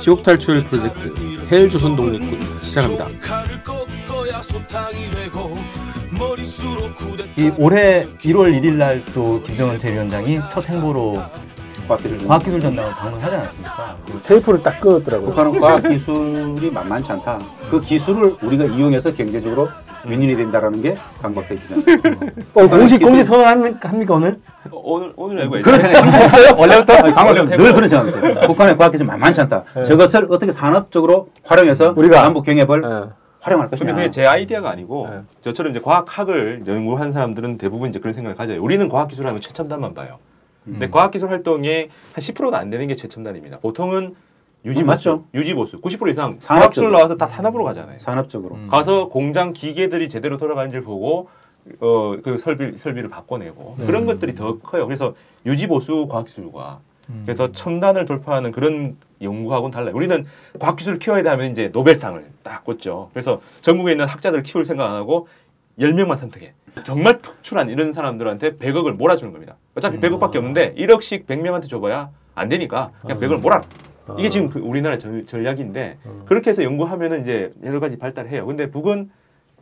지옥 탈출 프로젝트 헬 조선 독립군 시작합니다. 이 올해 1월 1일 날 또 김정은 대위원장이 첫 행보로 과학기술 전당을 방문하지 않았습니까? 테이프를 딱 끄었더라고요. 북한은 과학 기술이 만만치 않다. 그 기술을 우리가 이용해서 경제적으로 윈윈이 된다라는 게 강박사 입장입니다. 어, 공식 공식 선언합니까 오늘? 어, 오늘 오늘 알고 그런 생각이 했어요? 원래부터? 강박사 늘 그런 생각이 있어요. 북한의 과학 기술 만만치 않다. 저것을 어떻게 산업적으로 활용해서 우리가- 남북 경협을 예. 활용할 근데 것이냐. 그게 제 아이디어가 아니고 네. 저처럼 이제 과학학을 연구한 사람들은 대부분 이제 그런 생각을 가져요. 우리는 과학기술하면 최첨단만 봐요. 근데 음. 과학기술 활동의 한 10%가 안 되는 게 최첨단입니다. 보통은 유지 음, 맞죠. 유지 보수 90% 이상. 과학기술 나와서 다 산업으로 가잖아요. 산업적으로. 음. 가서 공장 기계들이 제대로 돌아가는지를 보고 어 그 설비 설비를 바꿔내고 네. 그런 것들이 더 커요. 그래서 유지 보수 과학기술과 음. 그래서 첨단을 돌파하는 그런 연구하고는 달라요. 우리는 과학기술을 키워야 되면 이제 노벨상을 딱 꽂죠. 그래서 전국에 있는 학자들을 키울 생각 안 하고 10명만 선택해. 정말 특출한 이런 사람들한테 100억을 몰아주는 겁니다. 어차피 100억밖에 없는데 1억씩 100명한테 줘봐야 안 되니까 그냥 100억을 몰아라. 이게 지금 그 우리나라의 전, 전략인데 그렇게 해서 연구하면은 이제 여러 가지 발달을 해요. 근데 북은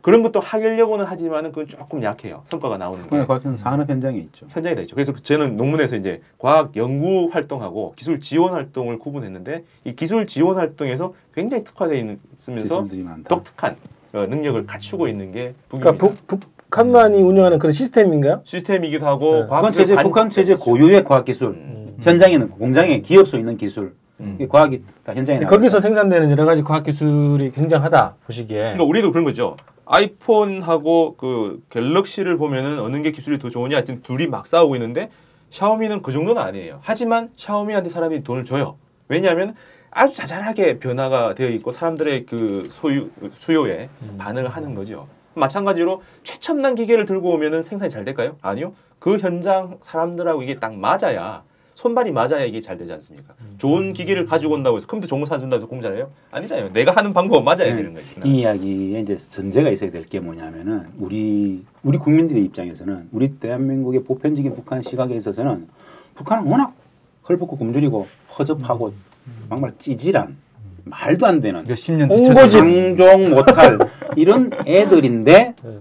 그런 것도 하려고는 하지만은 그건 조금 약해요. 성과가 나오는 게. 북한의 과학 기술은 산업 현장에 있죠. 현장에 다 있죠. 그래서 저는 논문에서 이제 과학 연구 활동하고 기술 지원 활동을 구분했는데 이 기술 지원 활동에서 굉장히 특화되어 있는- 있으면서. 독특한 어, 능력을 갖추고 있는 게 북입니다. 그러니까 북, 북한만이 운영하는 그런 시스템인가요? 시스템이기도 하고 네. 과학 북한 체제, 반- 북한 체제 고유의 과학 기술, 음. 현장에는 공장에 기업소 있는 기술, 음. 이 과학이 다 현장에 거기서. 생산되는 여러 가지 과학 기술이 굉장하다 보시기에. 그러니까 우리도 그런 거죠. 아이폰하고 그 갤럭시를 보면은 어느 게 기술이 더 좋으냐 지금 둘이 막 싸우고 있는데 샤오미는 그 정도는 아니에요. 하지만 샤오미한테 사람이 돈을 줘요. 왜냐하면 아주 자잘하게 변화가 되어 있고 사람들의 그 소유 수요에 반응을 하는 거죠. 마찬가지로 최첨단 기계를 들고 오면은 생산이 잘 될까요? 아니요. 그 현장 사람들하고 이게 딱 맞아야 손발이 맞아야 이게 잘 되지 않습니까? 좋은 기계를 가지고 온다고 해서 컴퓨터 좋은 거 사준다고 해서 공잘해요 아니잖아요. 내가 하는 방법 맞아야 네. 되는 거지. 이 이야기에 이제 전제가 있어야 될 게 뭐냐면은 우리 우리 국민들의 입장에서는 우리 대한민국의 보편적인 북한 시각에 있어서는 북한은 워낙 헐벗고 굶주리고 허접하고 정말 찌질한 말도 안 되는 몇십 년 홍보지. 뒤쳐서 상종 못할 이런 애들인데 네.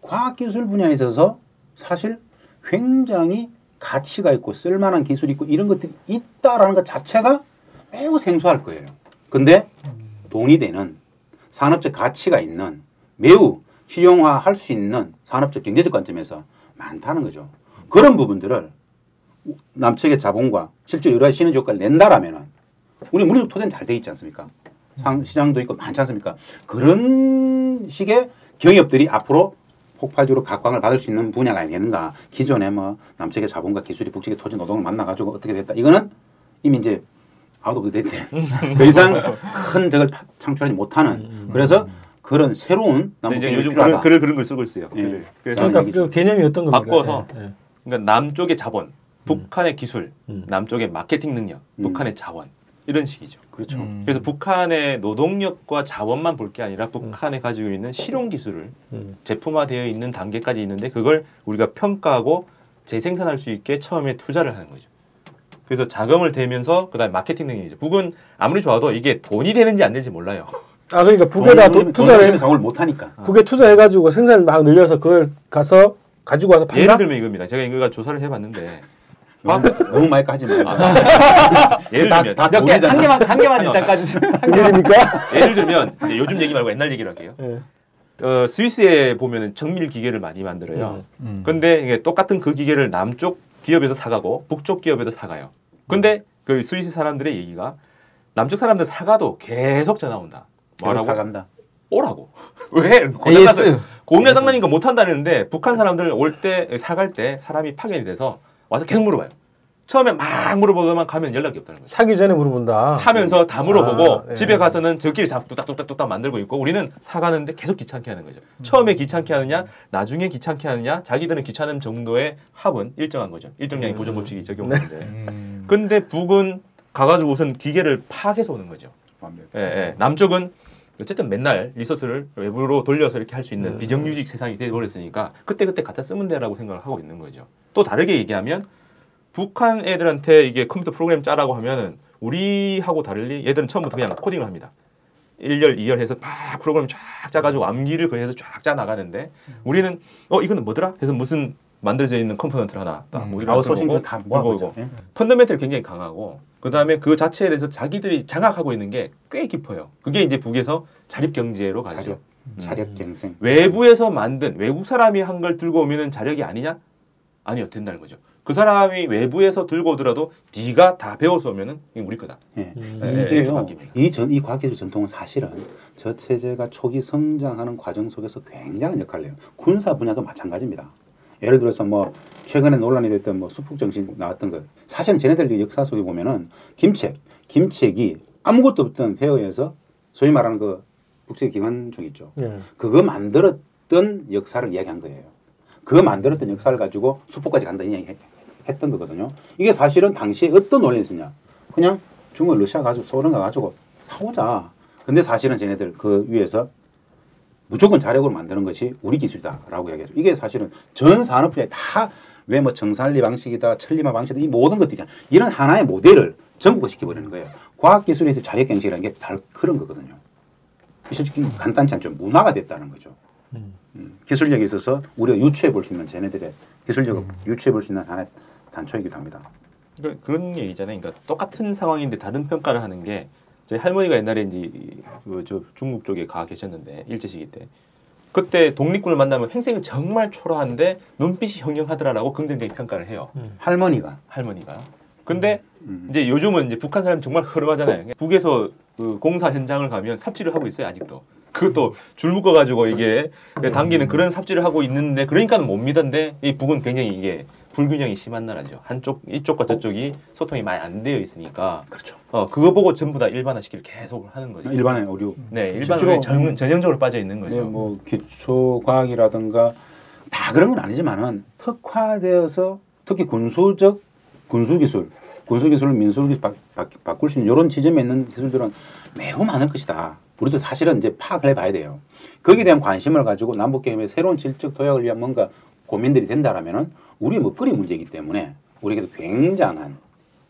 과학기술 분야에 있어서 사실 굉장히 가치가 있고 쓸만한 기술이 있고 이런 것들이 있다라는 것 자체가 매우 생소할 거예요. 근데 돈이 되는 산업적 가치가 있는 매우 실용화할 수 있는 산업적 경제적 관점에서 많다는 거죠. 그런 부분들을 남측의 자본과 실제 가지 시너지 효과를 낸다라면은 우리 물리적 토대는 잘 돼 있지 않습니까? 상, 시장도 있고 많지 않습니까? 그런 식의 경협들이 앞으로 폭발적으로 각광을 받을 수 있는 분야가 아니겠는가. 기존에 뭐 남측의 자본과 기술이 북측의 토지 노동을 만나가지고 어떻게 됐다. 이거는 이미 이제 out of date. 더 이상 큰 적을 파- 창출하지 못하는. 그래서 그런 새로운 남북 이제 경협이 요즘 필요하다. 글을, 그런 걸 쓰고 있어요. 예. 그러니까. 그 개념이 어떤 겁니까? 바꿔서 예, 예. 그러니까 남쪽의 자본, 북한의 기술, 음. 남쪽의 마케팅 능력, 음. 북한의 자원 이런 식이죠. 그렇죠. 음. 그래서 북한의 노동력과 자원만 볼 게 아니라 북한에 가지고 있는 실용 기술을 음. 제품화되어 있는 단계까지 있는데 그걸 우리가 평가하고 재생산할 수 있게 처음에 투자를 하는 거죠. 그래서 자금을 대면서 그다음에 마케팅 능력이죠. 북은 아무리 좋아도 이게 돈이 되는지 안 되는지 몰라요. 아 그러니까 북에다 돈을 투자를 주면 상을 못 하니까. 북에 투자해가지고 생산을 막 늘려서 그걸 가서 가지고 와서 판다. 예를 들면 이겁니다. 제가 이거가 조사를 해봤는데 너무, 너무 많이 까지 마. 예를 다- 들면 다몇 개. 한 개만, 한 개만 일단 까주세요. 그일입니까? 예를 들면 이제 요즘 얘기 말고 옛날 얘기를 할게요. 예. 어, 스위스에 보면은 정밀 기계를 많이 만들어요. 음. 근데 이게 똑같은 그 기계를 남쪽 기업에서 사가고 북쪽 기업에서 사가요. 근데 그 스위스 사람들의 얘기가 남쪽 사람들 사가도 계속 전화 온다. 뭐라고? 사간다. 오라고. 왜? 고장 나서 AS. 공장 장난인 거못 한다는데 북한 사람들 올 때 사갈 때 사람이 파견이 돼서 와서 계속 물어봐요. 처음에 막 물어보더만 가면 연락이 없다는 거죠. 사기 전에 물어본다. 사면서 다 물어보고 아, 예. 집에 가서는 저끼리 잡 뚝딱뚝딱뚝딱 만들고 있고 우리는 사가는데 계속 귀찮게 하는 거죠. 처음에 귀찮게 하느냐, 나중에 귀찮게 하느냐, 자기들은 귀찮은 정도의 합은 일정한 거죠. 일정량의 보존 법칙이 적용되는데. 음. 근데 북은 가가지고 우선 기계를 파악해서 오는 거죠. 완벽. 예, 예. 남쪽은 어쨌든 맨날 resource를 외부로 돌려서 이렇게 할 수 있는 음. 비정규직 세상이 되어버렸으니까 그때그때 갖다 쓰면 되라고 생각을 하고 있는 거죠. 또 다르게 얘기하면 북한 애들한테 이게 컴퓨터 프로그램 짜라고 하면은 우리하고 다르게 얘들은 처음부터 그냥 코딩을 합니다. 1열, 2열 해서 막 프로그램 쫙 짜가지고 암기를 거해서 쫙 짜 나가는데 우리는 어 이거는 뭐더라? 해서 무슨 만들어져 있는 component를 하나 딱뭐 이런 아웃소싱도 다 모아보죠. 예. 펀더멘털이 굉장히 강하고 그 다음에 그 자체에 대해서 자기들이 장악하고 있는 게 꽤 깊어요. 그게 이제 북에서 자립 경제로 가죠. 자력, 자력 갱생. 외부에서 만든 외국 사람이 한 걸 들고 오면은 자력이 아니냐? 아니요 된다는 거죠. 그 사람이 외부에서 들고 오더라도 네가 다 배워서 오면은 이게 우리 거다. 예. 네, 이렇게 이게요. 바뀝니다. 이전이 과학기술 전통은 사실은 저 체제가 초기 성장하는 과정 속에서 굉장한 역할을 해요. 군사 분야도 마찬가지입니다. 예를 들어서 뭐 최근에 논란이 됐던 뭐 수폭 정신 나왔던 것 사실은 쟤네들 역사 속에 보면은 김책 김책이 아무것도 없던 폐허에서 소위 말하는 그 국제 기관총 있죠. 예. 그거 만들었던 역사를 이야기한 거예요. 그거 만들었던 역사를 가지고 수포까지 간다 이 이야기 했던 거거든요. 이게 사실은 당시에 어떤 논리였느냐. 그냥 중국, 러시아 가지고 소련 가지고 사오자. 근데 사실은 쟤네들 그 위에서 무조건 자력으로 만드는 것이 우리 기술이다라고 이야기하죠. 이게 사실은 전 산업 분야에 다왜 뭐 정산리 방식이다, 천리마 방식이다 이 모든 것들이 이런 하나의 모델을 전국화시켜 버리는 거예요. 과학 기술에서 자력 경쟁이라는 게 다 그런 거거든요. 솔직히 간단치 않죠. 문화가 됐다는 거죠. 음, 기술력에 있어서 우리가 유추해 볼 수 있는 쟤네들의 기술력을 중유추해 볼 수 있는 하나의 단초이기도 합니다. 그러니까 그런 얘기잖아요. 그러니까 똑같은 상황인데 다른 평가를 하는 게 저희 할머니가 옛날에 이제 그저 중국 쪽에 가 계셨는데 일제 시기 때 그때 독립군을 만나면 행색이 정말 초라한데 눈빛이 형형하더라라고 긍정적인 평가를 해요. 할머니가 할머니가. 근데 음. 이제 요즘은 이제 북한 사람이 정말 흐름하잖아요. 북에서 그 공사 현장을 가면 삽질을 하고 있어요 아직도. 그것도 줄 묶어 가지고 이게 당기는 그런 삽질을 하고 있는데 그러니까는 못 믿던데 이 북은 굉장히 이게 불균형이 심한 나라죠. 한쪽 이쪽과 저쪽이 소통이 많이 안 되어 있으니까. 그렇죠. 어 그거 보고 전부 다 일반화시키를 계속 하는 거죠. 일반의 어류 네, 실제로 일반화에 전, 전형적으로 빠져 있는 네, 거죠. 뭐 기초 과학이라든가 다 그런 건 아니지만은 특화되어서 특히 군수적 군수 기술, 군수 기술을 민수 기술 바, 바, 바꿀 수 있는 이런 지점에 있는 기술들은 매우 많을 것이다. 우리도 사실은 이제 파악을 해봐야 돼요. 거기에 대한 관심을 가지고 남북 게임의 새로운 질적 도약을 위한 뭔가 고민들이 된다라면은 우리 먹거리 문제이기 때문에 우리에게도 굉장한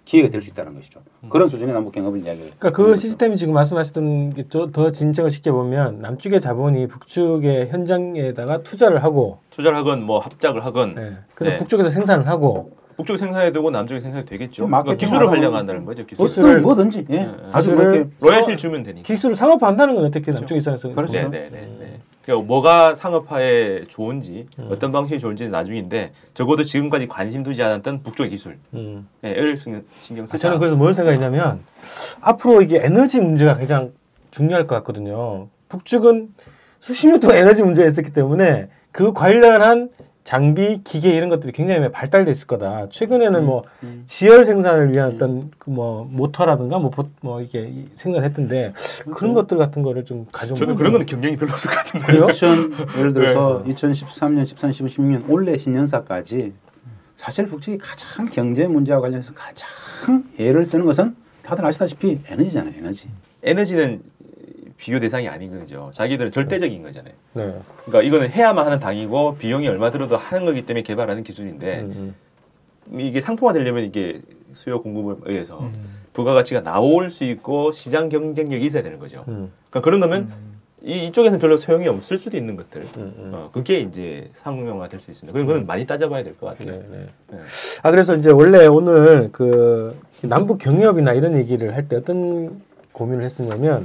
기회가 될 수 있다는 것이죠. 그런 수준의 남북 경협을 이야기를. 그러니까 그 시스템이 지금 말씀하셨던 게 더 진정을 시켜보면 남쪽의 자본이 북쪽의 현장에다가 투자를 하고 투자를 하건 뭐 합작을 하건 네. 그래서 네. 북쪽에서 생산을 하고 북쪽 생산해야 되고 남쪽에 생산해도 되겠죠. 좀 그러니까 기술을 활용한다는 거죠. 기술. 기술. 어떤 뭐든지 예. 네. 아주 기술을- 그렇게 로열티를 주면 되니까. 기술을 상업화한다는 건 어떻게 남쪽 입장에서 그렇죠. 네, 네, 네, 네. 그러니까 뭐가 상업화에 좋은지 음. 어떤 방식이 좋은지는 나중인데 적어도 지금까지 관심 두지 않았던 북쪽의 기술, 음. 예, 를 신경, 신경 아, 쓰자. 저는 그래서 뭘 생각했냐면 앞으로 이게 에너지 문제가 가장 중요할 것 같거든요. 북쪽은 수십 년 동안 에너지 문제가 있었기 때문에 그 관련한 장비, 기계 이런 것들이 굉장히 발달돼 있을 거다. 최근에는 뭐 음. 지열 생산을 위한 어떤 그 뭐 모터라든가 뭐, 보- 뭐 이게 이- 생산했던데 그런 것들 같은 거를 좀 가져온 저는 그런 건 경쟁이 별로 없을 것 같은데. 그래요? 2000 예를 들어서 2013년, 14년, 15, 16년 올해 신년사까지 사실 북측이 가장 경제 문제와 관련해서 가장 애를 쓰는 것은 다들 아시다시피 에너지잖아요, 에너지. 에너지는 비교 대상이 아닌 거죠. 자기들은 절대적인 거잖아요. 네. 그러니까 이거는 해야만 하는 당이고 비용이 얼마 들어도 하는 거기 때문에 개발하는 기술인데 음, 이게 상품화 되려면 이게 수요 공급에 의해서 음, 부가가치가 나올 수 있고 시장 경쟁력이 있어야 되는 거죠. 음, 그러니까 그런 거면 이, 이쪽에서는 별로 소용이 없을 수도 있는 것들. 음, 음. 어, 그게 이제 상용화 될 수 있습니다. 그건 그건 많이 따져봐야 될 것 같아요. 네, 네. 네. 아 그래서 이제 원래 오늘 그 남북 경협이나 이런 얘기를 할 때 어떤 고민을 했었냐면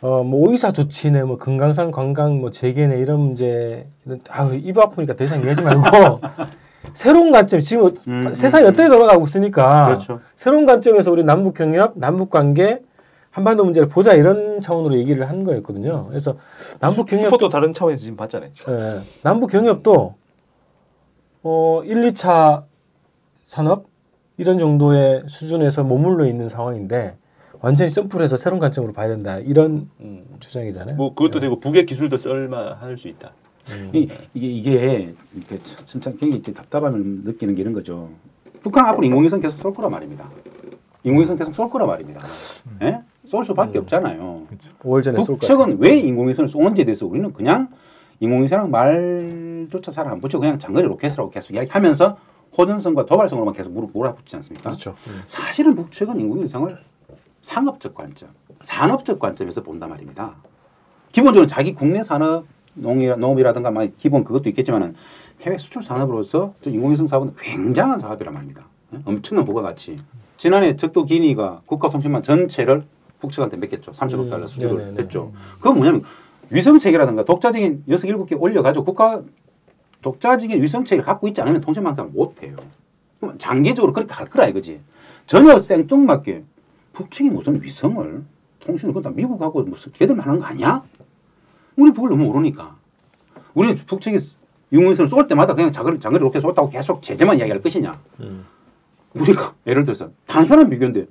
어뭐 오이사 조치네 뭐 금강산 관광 뭐 재개네 이런 문제 아입 아프니까 더 이상 얘기하지 말고 새로운 관점 지금 음, 세상이 음, 어떻게 돌아가고 있으니까 그렇죠. 새로운 관점에서 우리 남북 경협 남북 관계 한반도 문제를 보자 이런 차원으로 얘기를 한 거였거든요. 그래서 남북 경협 슈퍼도 다른 차원에서 지금 봤잖아요. 예, 남북 경협도 어 1, 2차 산업 이런 정도의 수준에서 머물러 있는 상황인데 완전히 점프를 해서 새로운 관점으로 봐야 된다 이런 음. 주장이잖아요. 뭐 그것도 되고 북의 기술도 썰만할 수 있다. 음. 이, 이게 이게 이렇게 진짜 굉장히 답답함을 느끼는 게 이런 거죠. 북한 앞으로 인공위성 계속 쏠 거란 말입니다. 인공위성 계속 쏠 거란 말입니다. 예? 쏠 수밖에 없잖아요. 5월 전에 쏠 거예요. 북측은 왜 인공위성을 쏘는지에 대해서 우리는 그냥 인공위성이랑 말조차 잘 안 붙이고 그냥 장거리 로켓이라고 계속 이야기하면서 호전성과 도발성으로만 계속 무릎 몰아붙지 않습니까? 그렇죠. 사실은 북측은 인공위성을 상업적 관점, 산업적 관점에서 본단 말입니다. 기본적으로 자기 국내 산업 농업이라든가 막 기본 그것도 있겠지만은 해외 수출 산업으로서 저 인공위성 사업은 굉장한 사업이란 말입니다. 예? 엄청난 부가가치. 지난해 적도 기니가 국가통신망 전체를 북측한테 맡겼죠. 3천억 음, 달러 수주를 네네네. 했죠. 그건 뭐냐면 위성 체계라든가 독자적인 여섯 일곱 개 올려가지고 국가 독자적인 위성 체계를 갖고 있지 않으면 통신망상을 못 해요. 그럼 장기적으로 그렇게 할 거라 이거지. 전혀 생뚱맞게 북측이 무슨 위성을 통신을 그다 미국하고 무슨 걔들만 하는 거 아니야? 우리 북을 너무 모르니까. 우리는 북측이 인공위성을 쏠 때마다 그냥 장거리, 장거리 로켓 쏠다고 계속 제재만 이야기할 것이냐? 음. 우리가 예를 들어서 단순한 비교인데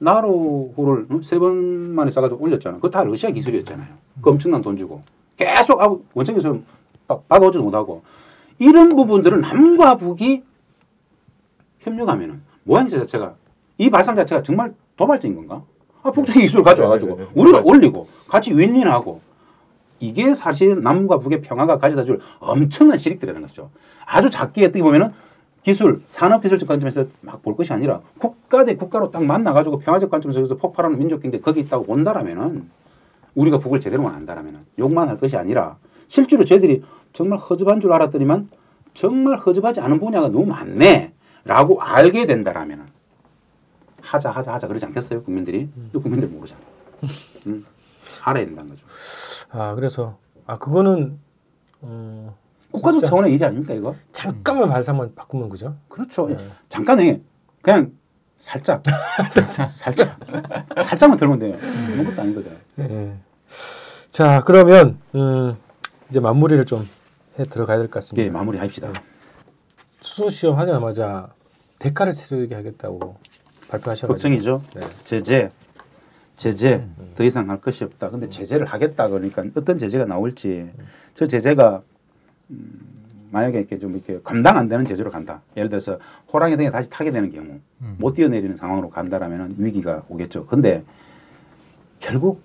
나로호를 어? 세번 만에 쏴가지고 올렸잖아. 그거 다 러시아 기술이었잖아요. 그 엄청난 돈 주고 계속 아, 원천 기술 바- 받아오지도 못하고 이런 부분들은 남과 북이 협력하면은 모양 자체가 이 발상 자체가 정말 도발적인 건가? 아 북쪽의 기술을 가져와가지고 네, 네, 네. 우리가. 올리고 같이 윈윈하고 이게 사실 남과 북의 평화가 가져다 줄 엄청난 실익들이라는 것이죠. 아주 작게 어떻게 보면은 기술, 산업기술적 관점에서 막 볼 것이 아니라 국가 대 국가로 딱 만나가지고 평화적 관점에서 폭발하는 민족 경제 거기 있다고 본다라면은 우리가 북을 제대로만 안다라면은 욕만 할 것이 아니라 실제로 쟤들이 정말 허접한 줄 알았더니만 정말 허접하지 않은 분야가 너무 많네 라고 알게 된다라면은 하자 하자 하자 그러지 않겠어요 국민들이? 또 국민들 모르잖아. 음. 알아야 된다는 거죠. 아 그래서 아 그거는 어, 국가적 진짜 차원의 일이 아닙니까 이거? 잠깐만 발상만 바꾸면 그죠? 그렇죠. 네. 잠깐에 그냥 살짝 살짝 살짝 살짝만 들면 돼요. 아무것도 아니거든. 예. 자 그러면 음, 이제 마무리를 좀 해 들어가야 될 것 같습니다. 예, 마무리합시다. 수소 시험 하자마자 대가를 치르게 하겠다고 발표하셔가지고 걱정이죠. 네. 제재 제재 더 이상 할 것이 없다. 근데 제재를 하겠다 그러니까 어떤 제재가 나올지 저 제재가 음, 만약에 이렇게 좀 이렇게 감당 안 되는 제재로 간다. 예를 들어서 호랑이 등에 다시 타게 되는 경우 못 뛰어내리는 상황으로 간다라면 위기가 오겠죠. 근데 결국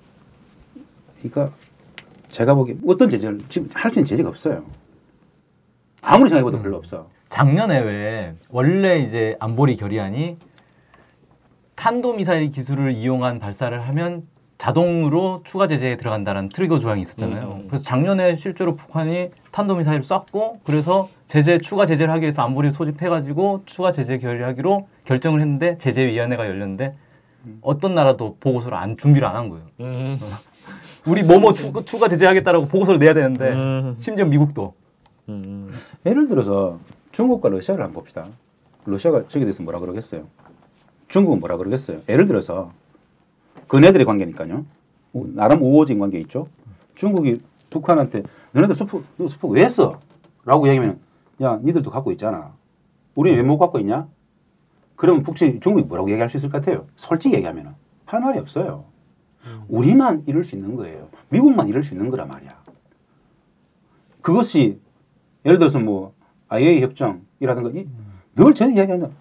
이거 제가 보기 어떤 제재를 지금 할 수 있는 제재가 없어요. 아무리 생각해봐도 별로 없어. 작년에 왜 원래 이제 안보리 결의안이 탄도미사일 기술을 이용한 발사를 하면 자동으로 추가 제재에 들어간다는 트리거 조항이 있었잖아요. 그래서 작년에 실제로 북한이 탄도미사일을 쐈고 그래서 제재 추가 제재를 하기 위해서 안보리 소집해가지고 추가 제재 결의하기로 결정을 했는데 제재위원회가 열렸는데 어떤 나라도 보고서를 안 준비를 안 한 거예요. 음. 우리 뭐뭐 추- 추가 제재하겠다라고 보고서를 내야 되는데 음. 심지어 미국도 음. 예를 들어서 중국과 러시아를 한번 봅시다. 러시아가 저기에 대해서 뭐라 그러겠어요? 중국은 뭐라 그러겠어요? 예를 들어서 그네들의 관계니까요. 우- 나름 우호적인 관계 있죠. 중국이 북한한테 너네들 너 수포 왜 써? 라고 이야기하면 야 니들도 갖고 있잖아. 우리 왜 못 갖고 있냐? 그러면 북측 중국이 뭐라고 얘기할 수 있을 것 같아요? 솔직히 얘기하면 할 말이 없어요. 우리만 이럴 수 있는 거예요. 미국만 이럴 수 있는 거란 말이야. 그것이 예를 들어서 뭐 IA 협정이라든가 이, 늘 저는 이야기하는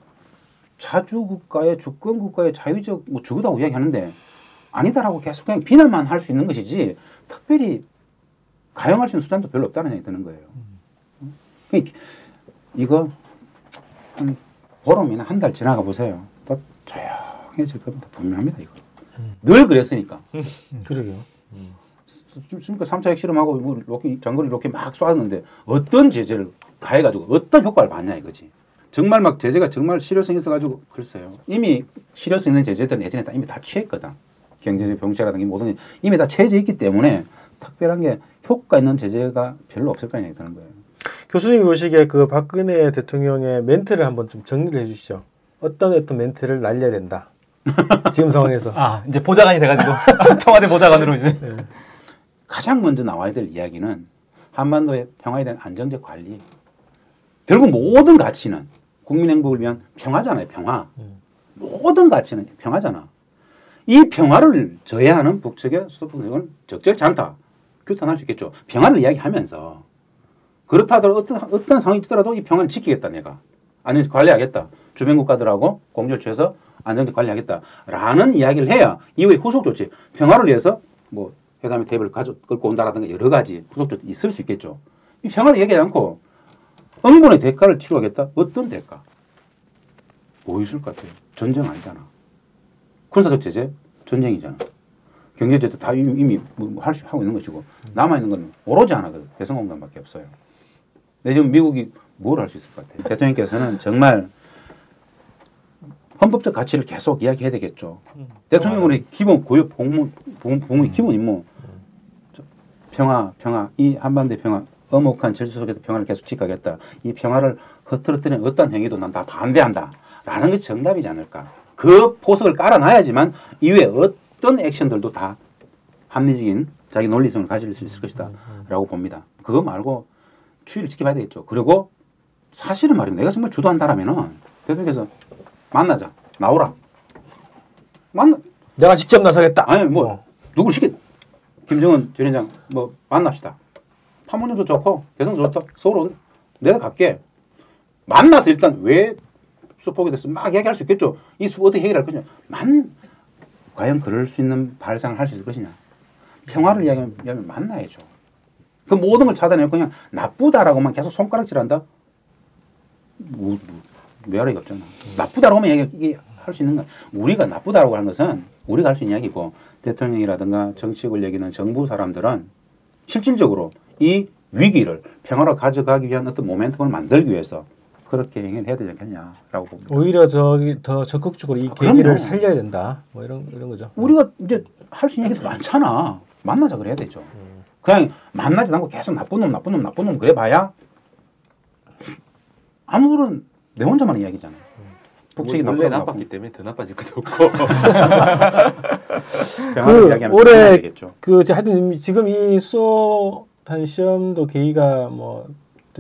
자주 국가의 주권 국가의 자유적 뭐 주거다고 이야기하는데 아니다라고 계속 그냥 비난만 할 수 있는 것이지 특별히 가용할 수 있는 수단도 별로 없다는 생각이 드는 거예요. 그러니까 이거 한 보름이나 한 달 지나가 보세요. 더 조용해질 겁니다. 분명합니다 이거. 늘 그랬으니까. 그러게요. 지금까 3차 핵실험하고 뭐 로켓, 장거리 로켓 막 쏘았는데 어떤 제재를 가해가지고 어떤 효과를 봤냐 이거지. 정말 막 제재가 정말 실효성 있어가지고 글쎄요. 이미 실효성 있는 제재들은 예전에 다 이미 다 취했거든. 경제적 병체라든가 모든 게 이미 다 취해져 있기 때문에 특별한 게 효과 있는 제재가 별로 없을 거라는 생각이 드는 거예요. 교수님이 보시기에 그 박근혜 대통령의 멘트를 한번 좀 정리를 해주시죠. 어떤 어떤 멘트를 날려야 된다. 지금 상황에서. 아 이제 보좌관이 돼가지고 청와대 보좌관으로 이제 가장 먼저 나와야 될 이야기는 한반도의 평화에 대한 안정적 관리. 결국 모든 가치는 국민 행복을 위한 평화잖아요. 평화. 모든 가치는 평화잖아. 이 평화를 저해하는 북측의 수도권은 적절치 않다. 규탄할 수 있겠죠. 평화를 이야기하면서 그렇다 하더라도 어떤 어떤 상황이 있더라도 이 평화를 지키겠다 내가 안정 관리하겠다. 주변 국가들하고 공조를 취해서 안정적 관리하겠다 라는 이야기를 해야 이후에 후속 조치 평화를 위해서 뭐 회담의 테이블을 가져 끌고 온다라든가 여러 가지 후속 조치 있을 수 있겠죠. 이 평화를 얘기하지 않고 응분의 대가를 치러야겠다. 어떤 대가? 뭐 있을 것 같아요? 전쟁 아니잖아. 군사적 제재 전쟁이잖아. 경제 제재 다 이미, 이미 뭐할수 하고 있는 것이고 남아 있는 건 오로지 하나거든. 배송공단밖에 없어요. 내 지금 미국이 뭘 할 수 있을 것 같아요? 대통령께서는 정말 헌법적 가치를 계속 이야기해야 되겠죠. 대통령의 기본 고유 복무 복무의 기본 임무 저, 평화 평화 이 한반도의 평화 엄혹한 질서 속에서 평화를 계속 지켜가겠다. 이 평화를 흐트러뜨리는 어떤 행위도 난 다 반대한다 라는 것이 정답이지 않을까. 그 포석을 깔아놔야지만 이후에 어떤 액션들도 다 합리적인 자기 논리성을 가질 수 있을 것이다 라고 봅니다. 그거 말고 추이를 지켜봐야 되겠죠. 그리고 사실은 말이면 내가 정말 주도한다라면은 대통령께서 만나자 나오라 만나 내가 직접 나서겠다. 아니 뭐 누굴 시키 김정은 전 위원장 뭐 만납시다 판문점도 좋고 개성도 좋다. 서울 온 내가 갈게. 만나서 일단 왜 수폭이 됐어? 막 얘기할 수 있겠죠. 이수 어떻게 해결할 거냐. 만 과연 그럴 수 있는 발상을 할 수 있을 것이냐. 평화를 이야기하면 만나야죠. 그 모든 걸 차단해요. 그냥 나쁘다라고만 계속 손가락질한다? 뭐, 뭐, 메아리가 없잖아. 나쁘다라고만 얘기 할 수 있는 거. 우리가 나쁘다라고 하는 것은 우리가 할 수 있는 이야기고 대통령이라든가 정치 권력이나 정부 사람들은 실질적으로 이 위기를 평화로 가져가기 위한 어떤 모멘텀을 만들기 위해서 그렇게 행위를 해야 되지 않겠냐라고 봅니다. 오히려 저기 더 적극적으로 이 아, 계기를 그럼요. 살려야 된다. 뭐 이런 이런 거죠. 우리가 이제 할 수 있는 얘기도 많잖아. 만나자 그래야 되죠. 그냥 만나지 않고 계속 나쁜 놈, 나쁜 놈, 나쁜 놈 그래 봐야 아무런 내 혼자만 이야기잖아. 북측이 원래 나빴기 때문에 더 나빠질 것도 없고. 그 올해. 그 하여튼 지금 이 수 호탄 시험도 계기가 뭐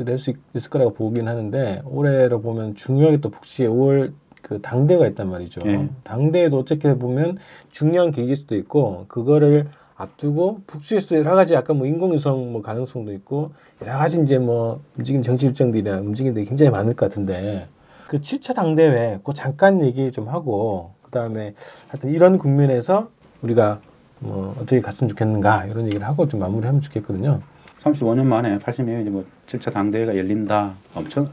낼 수 있을 거라고 보긴 하는데 올해로 보면 중요하게 또 북시에 5월 그 당대가 있단 말이죠. 예. 당대에도 어떻게 보면 중요한 계기일 수도 있고 그거를 앞두고 북시에서 여러 가지 약간 뭐 인공위성 뭐 가능성도 있고 여러 가지 이제 뭐 움직이는 정치 일정들이나 움직임들이 굉장히 많을 것 같은데 그 7차 당대회 그 잠깐 얘기 좀 하고 그다음에 하여튼 이런 국면에서 우리가 뭐 어떻게 갔으면 좋겠는가 이런 얘기를 하고 좀 마무리하면 좋겠거든요. 35년 만에 80년에 이제 뭐 7차 당대회가 열린다. 엄청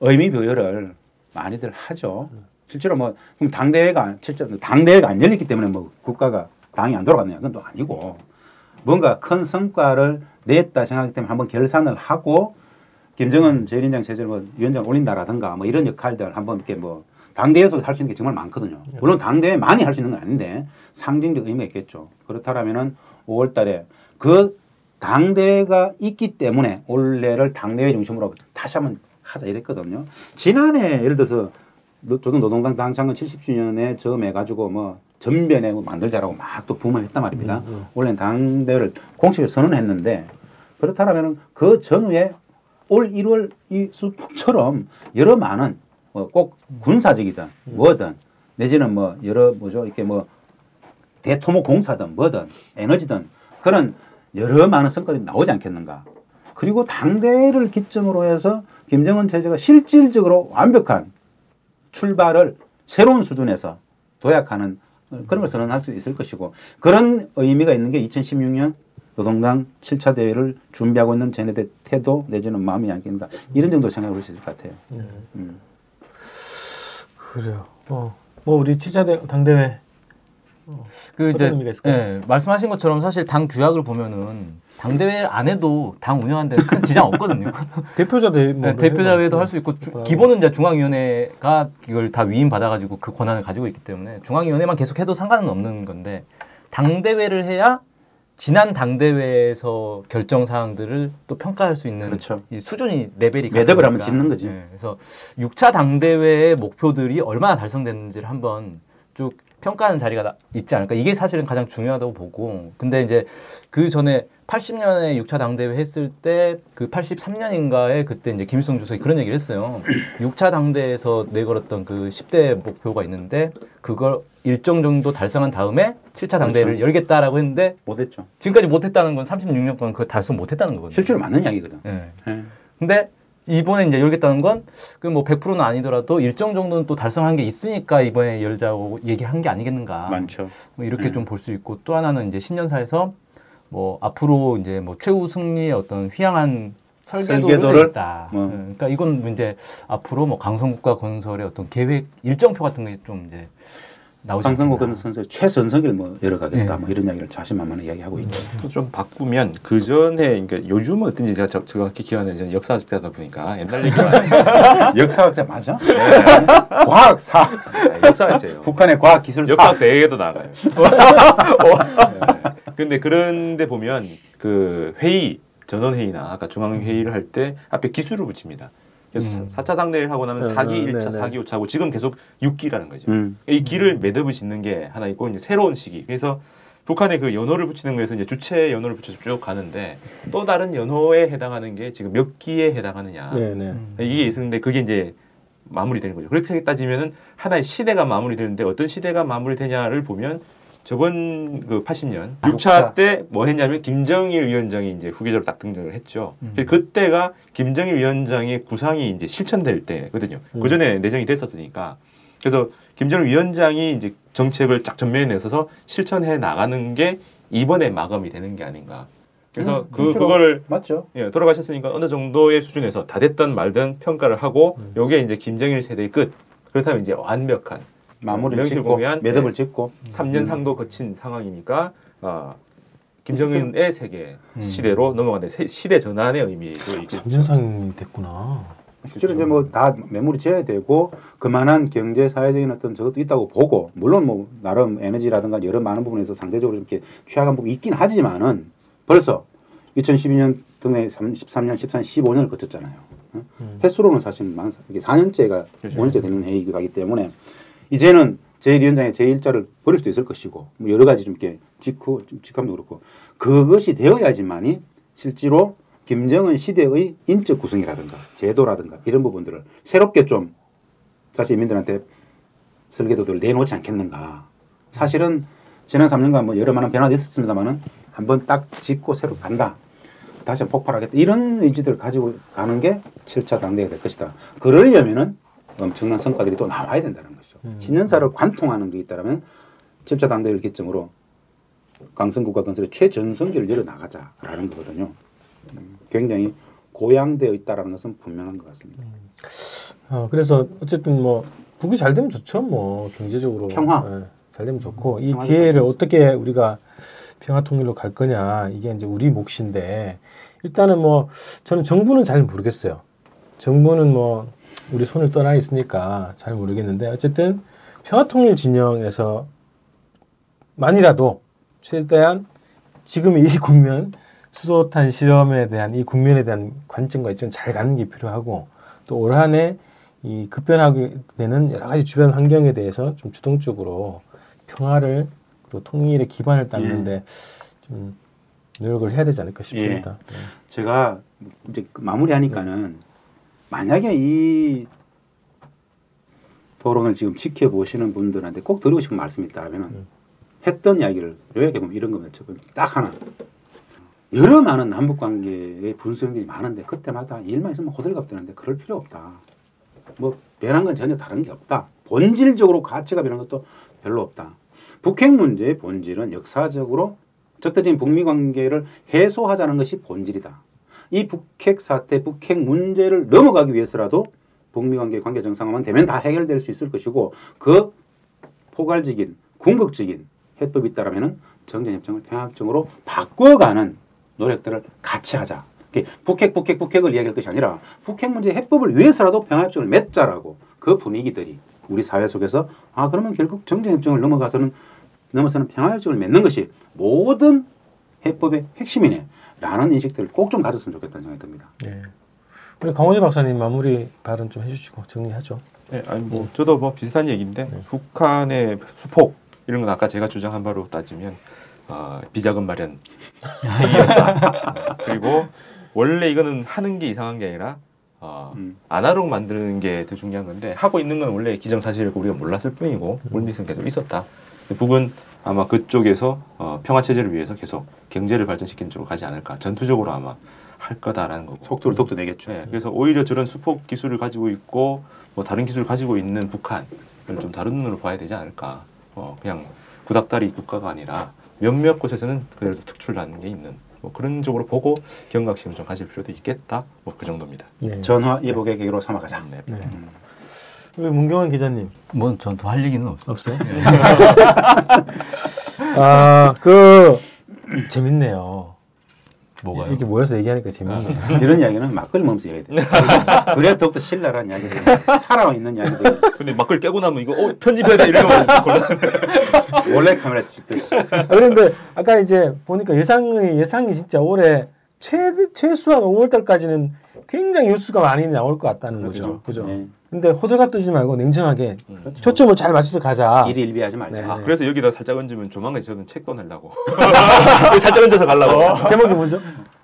의미 부여를 많이들 하죠. 실제로 뭐 그럼 당대회가 안- 실제 당대회가 안 열렸기 때문에 뭐 국가가 당이 안 돌아갔느냐 그건 또 아니고 뭔가 큰 성과를 냈다 생각하기 때문에 한번 결산을 하고 김정은 제1인장 체제를 뭐 위원장 올린다라든가 뭐 이런 역할들 한번 이렇게 뭐 당대에서 할 수 있는 게 정말 많거든요. 물론 당대회 많이 할 수 있는 건 아닌데 상징적 의미가 있겠죠. 그렇다라면은 5월 달에 그 당대회가 있기 때문에 올해를 당대회 중심으로 다시 한번 하자 이랬거든요. 지난해 예를 들어서 노- 조선 노동당 당창건 70주년에 점해 가지고 뭐 전변에 뭐 만들자라고 막또 붐을 했단 말입니다. 원래 당대회를 공식에 선언했는데 그렇다면 그 전후에 올 1월 이 수폭처럼 여러 많은 뭐꼭 군사적이든 뭐든 내지는 뭐 여러 뭐죠 이렇게 뭐 대토목 공사든 뭐든 에너지든 그런 여러 많은 성과들이 나오지 않겠는가. 그리고 당대를 기점으로 해서 김정은 체제가 실질적으로 완벽한 출발을 새로운 수준에서 도약하는 그런 걸 선언할 수 있을 것이고 그런 의미가 있는 게 2016년 노동당 7차 대회를 준비하고 있는 쟤네들 태도 내지는 마음이 아닌가 이런 정도 생각을 할수 있을 것 같아요. 음. 그래요. 어, 뭐 우리 7차 당대회 그 있을까요? 예, 말씀하신 것처럼 사실 당 규약을 보면은 당 대회 안 해도 당 운영하는 데는 큰 지장 없거든요. 대표자 대회 뭐 네, 대표자 회의도 할 수 있고 주-. 기본은 이제 중앙위원회가 이걸 다 위임 받아가지고 그 권한을 가지고 있기 때문에 중앙위원회만 계속해도 상관은 없는 건데 당 대회를 해야 지난 당 대회에서 결정 사항들을 또 평가할 수 있는 그렇죠. 이 수준이 레벨이 매듭을. 한번 짓는 거지. 예, 그래서 6차 당 대회의 목표들이 얼마나 달성됐는지를 한번 쭉 평가하는 자리가 나- 있지 않을까. 이게 사실은 가장 중요하다고 보고. 근데 이제 그 전에 80년에 6차 당대회 했을 때 그 83년인가에 그때 이제 김일성 주석이 그런 얘기를 했어요. 6차 당대에서 내걸었던 그 10대 목표가 있는데 그걸 일정 정도 달성한 다음에 7차 당대회를 그렇죠. 열겠다라고 했는데 못했죠. 지금까지 못했다는 건 36년 동안 그거 달성 못했다는 거거든요. 실제로 맞는 이야기거든. 예. 예. 근데 이번에 이제 열겠다는 건 그 뭐 100%는 아니더라도 일정 정도는 또 달성한 게 있으니까 이번에 열자고 얘기한 게 아니겠는가. 많죠. 뭐 이렇게 네. 좀볼 수 있고 또 하나는 이제 신년사에서 뭐 앞으로 이제 뭐 최우 승리의 어떤 휘황한 설계도를 설계도를 냈다. 뭐. 예, 그러니까 이건 이제 앞으로 뭐 강성국가 건설의 어떤 계획 일정표 같은 게 좀 이제 강성국. 선수 최선석을 뭐 열어가겠다 네. 뭐 이런 이야기를 자신만만하게 이야기하고 있죠. 또좀 바꾸면 그 전에 그러니까 요즘은 어떤지 제가 저- 정확히 기억하는 저는 역사학자다 보니까 옛날 얘기가 역사학자 맞아? 과학사 네, 역사학자예요. 북한의 과학 기술 역학 대회에도 나가요. 네. 근데 그런데 보면 그 회의 전원 회의나 아까 중앙 회의를 할 때 앞에 기술을 붙입니다. 그래서 음. 4차 당대회를 하고 나면 네, 4기 네, 1차, 네, 네. 4기 5차고 지금 계속 6기라는 거죠. 음. 이 기를 매듭을 짓는 게 하나 있고 이제 새로운 시기. 그래서 북한의 그 연호를 붙이는 거에서 이제 주체 연호를 붙여서 쭉 가는데 또 다른 연호에 해당하는 게 지금 몇 기에 해당하느냐. 네, 네. 음. 이게 있었는데 그게 이제 마무리되는 거죠. 그렇게 따지면은 하나의 시대가 마무리되는데 어떤 시대가 마무리되냐를 보면 저번 그 80년 다국사. 6차 때 뭐 했냐면 김정일 위원장이 이제 후계자로 딱 등장을 했죠. 음. 그때가 김정일 위원장의 구상이 이제 실천될 때거든요. 음. 그 전에 내정이 됐었으니까. 그래서 김정일 위원장이 이제 정책을 쫙 전면에 내서서 실천해 나가는 게 이번에 마감이 되는 게 아닌가. 그래서 음, 그 그렇죠. 그거를 맞죠. 예, 돌아가셨으니까 어느 정도의 수준에서 다 됐든 말든 평가를 하고 음. 요게 이제 김정일 세대의 끝. 그렇다면 이제 완벽한 마무리를 명실 짓고 공개한 매듭을 네. 짓고 3년 음. 상도 거친 상황이니까 아, 김정은의 세계 음. 시대로 넘어가는 세- 시대 전환의 의미도 있겠죠. 3년상이 됐구나. 실제로 이제 뭐다 매물이 지어야 되고 그만한 경제 사회적인 어떤 저것도 있다고 보고 물론 뭐 나름 에너지라든가 여러 많은 부분에서 상대적으로 이렇게 취약한 부분이 있긴 하지만은 벌써 2012년 등에 13년, 14년, 15년을 거쳤잖아요. 어? 음. 횟수로는 사실 만 이게 4년째가 그렇죠. 5년째 되는 회의가기 때문에 이제는 제1위원장의 제1자를 버릴 수도 있을 것이고 뭐 여러 가지 좀 이렇게 직후 좀 직함도 그렇고 그것이 되어야지만이 실제로 김정은 시대의 인적 구성이라든가 제도라든가 이런 부분들을 새롭게 좀 사실 인민들한테 설계도들을 내놓지 않겠는가. 사실은 지난 3년간 뭐 여러 많은 변화도 있었습니다만은 한번 딱 짚고 새로 간다. 다시 한번 폭발하겠다. 이런 의지들을 가지고 가는 게 7차 당대가 될 것이다. 그러려면은 엄청난 성과들이 또 나와야 된다는 것이죠. 음. 신년사를 관통하는 게 있다라면 7차 당대를 기점으로 강성국가 건설의 최전성기를 열어 나가자라는 거거든요. 음, 굉장히 고양되어 있다라는 것은 분명한 것 같습니다. 어, 그래서 어쨌든 뭐 북이 잘 되면 좋죠. 뭐 경제적으로 평화. 예, 잘 되면 좋고 이 기회를 잘 어떻게 우리가 평화 통일로 갈 거냐 이게 이제 우리 몫인데 일단은 뭐 저는 정부는 잘 모르겠어요. 정부는 뭐 우리 손을 떠나 있으니까 잘 모르겠는데 어쨌든 평화 통일 진영에서 만이라도 최대한 지금 이 국면 수소탄 실험에 대한 이 국면에 대한 관점과 좀잘 가는 게 필요하고 또 올 한해 이 급변하게 되는 여러 가지 주변 환경에 대해서 좀 주동적으로 평화를 그리고 통일의 기반을 닦는데 좀 노력을 해야 되지 않을까 싶습니다. 네. 제가 이제 그 마무리하니까는 만약에 이 토론을 지금 지켜보시는 분들한테 꼭 드리고 싶은 말씀이 있다면 음. 했던 이야기를 요약해보면 이런 겁니다. 저건 딱 하나. 여러 많은 남북 관계의 분수형들이 많은데 그때마다 일만 있으면 호들갑 뜨는데 그럴 필요 없다. 뭐 변한 건 전혀 다른 게 없다. 본질적으로 가치가 변한 것도 별로 없다. 북핵 문제의 본질은 역사적으로 적대적인 북미 관계를 해소하자는 것이 본질이다. 이 북핵 사태, 북핵 문제를 넘어가기 위해서라도 북미 관계 관계 정상화만 되면 다 해결될 수 있을 것이고 그 포괄적인 궁극적인 해법이 있다라면은 정전협정을 평화협정으로 바꿔가는 노력들을 같이 하자. 북핵, 북핵, 북핵을 이야기할 것이 아니라 북핵 문제 해법을 위해서라도 평화협정을 맺자라고 그 분위기들이 우리 사회 속에서 아 그러면 결국 정전협정을 넘어가서는 넘어서는 평화협정을 맺는 것이 모든 해법의 핵심이네 라는 인식들을 꼭 좀 가졌으면 좋겠다는 생각이 듭니다. 네. 우리 강원희 박사님 마무리 발언 좀 해주시고 정리하죠. 네, 아니 뭐 저도 뭐 비슷한 얘기인데 네. 북한의 수폭 이런 건 아까 제가 주장한 바로 따지면 어, 비자금 마련 이었다. 그리고 원래 이거는 하는 게 이상한 게 아니라 어, 음. 안 하도록 만드는 게 더 중요한 건데 하고 있는 건 원래 기정사실이고 우리가 몰랐을 뿐이고 물밑은 계속 있었다. 북은 아마 그쪽에서 어, 평화 체제를 위해서 계속 경제를 발전시키는 쪽으로 가지 않을까. 전투적으로 아마 할 거다라는 거고. 속도를 더욱더 내겠죠. 네, 그래서 오히려 저런 수폭 기술을 가지고 있고 뭐 다른 기술을 가지고 있는 북한을 좀 다른 눈으로 봐야 되지 않을까. 어, 그냥 구닥다리 국가가 아니라 몇몇 곳에서는 그래도 특출나는 게 있는 뭐 그런 쪽으로 보고 경각심을 좀 가질 필요도 있겠다. 뭐 그 정도입니다. 네. 전화 예복의 계기로 삼아가자. 네. 네. 우리 문경환 기자님 뭐 전 더 할 얘기는 없어. 없어요? 아, 그 재밌네요. 뭐가요? 이렇게 모여서 얘기하니까 재밌네요. 이런 이야기는 막걸리 먹으면서 얘기해야 돼. 그래야 더욱더 신랄한 이야기들, 살아있는 이야기들. 근데 막걸 깨고 나면 이거 어 편집해야 돼 이러면 곤란. 원래 카메라 찍듯이. 아, 그런데 아까 이제 보니까 예상이 예상이 진짜 올해 최 최소한 5월달까지는 굉장히 뉴스가 많이 나올 것 같다는 거죠. 그죠? 네. 근데 호들갑 뜨지 말고 냉정하게 그렇죠. 초점을 잘 맞춰서 가자. 일일비하지 말자. 네. 아, 그래서 여기다 살짝 얹으면 조만간 저는 책도 내려고 살짝 얹어서 가려고. 제목이 뭐죠?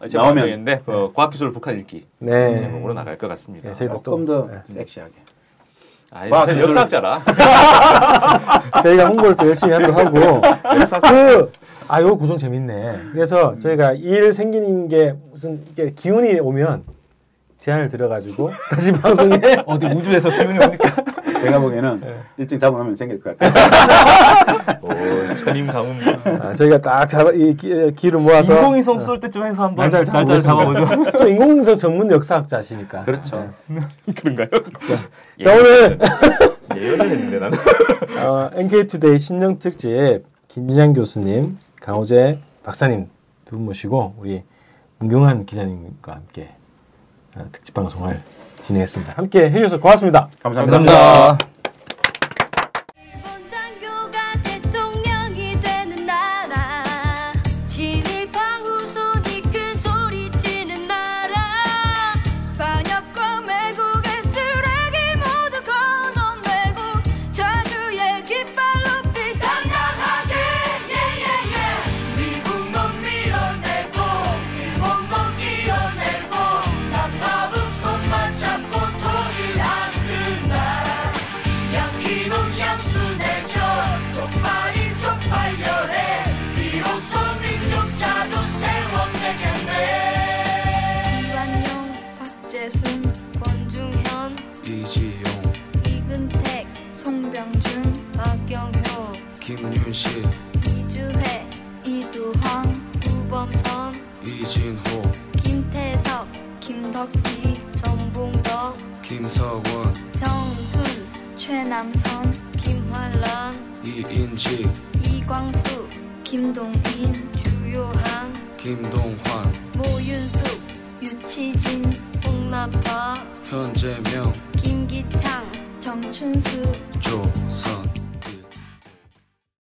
제가 나오면- 나오면인데 어, 과학기술 북한 읽기 네. 제목으로 나갈 것 같습니다. 네, 저희도 조금 또더 네. 섹시하게. 아, 과학 저는 기술- 역사학자라. 저희가 홍보를 또 열심히 하도록 하고 그 아, 요 구성 재밌네. 그래서 저희가 일 생기는 게 무슨 이게 기운이 오면 제안을 드려가지고 다시 방송에 어디 우주에서 기운이 오니까 제가 보기에는 일찍 잡아놓으면 생길 것 같아요. 오, 천임 가문. 아, 저희가 딱 잡아 이 기, 기를 모아서 인공위성 쏠 때쯤 해서 한번 날짜를 날짜를. 잡아보죠. 또 인공위성 전문 역사학자시니까. 그렇죠. 그런가요? 자 오늘 예언을 했는데 나는. 어, NK투데이 신년 특집 김지장 교수님, 강호재 박사님 두 분 모시고 우리 문경환 기자님과 함께 어, 특집 방송을 진행했습니다. 함께 해주셔서 고맙습니다. 감사합니다. 일본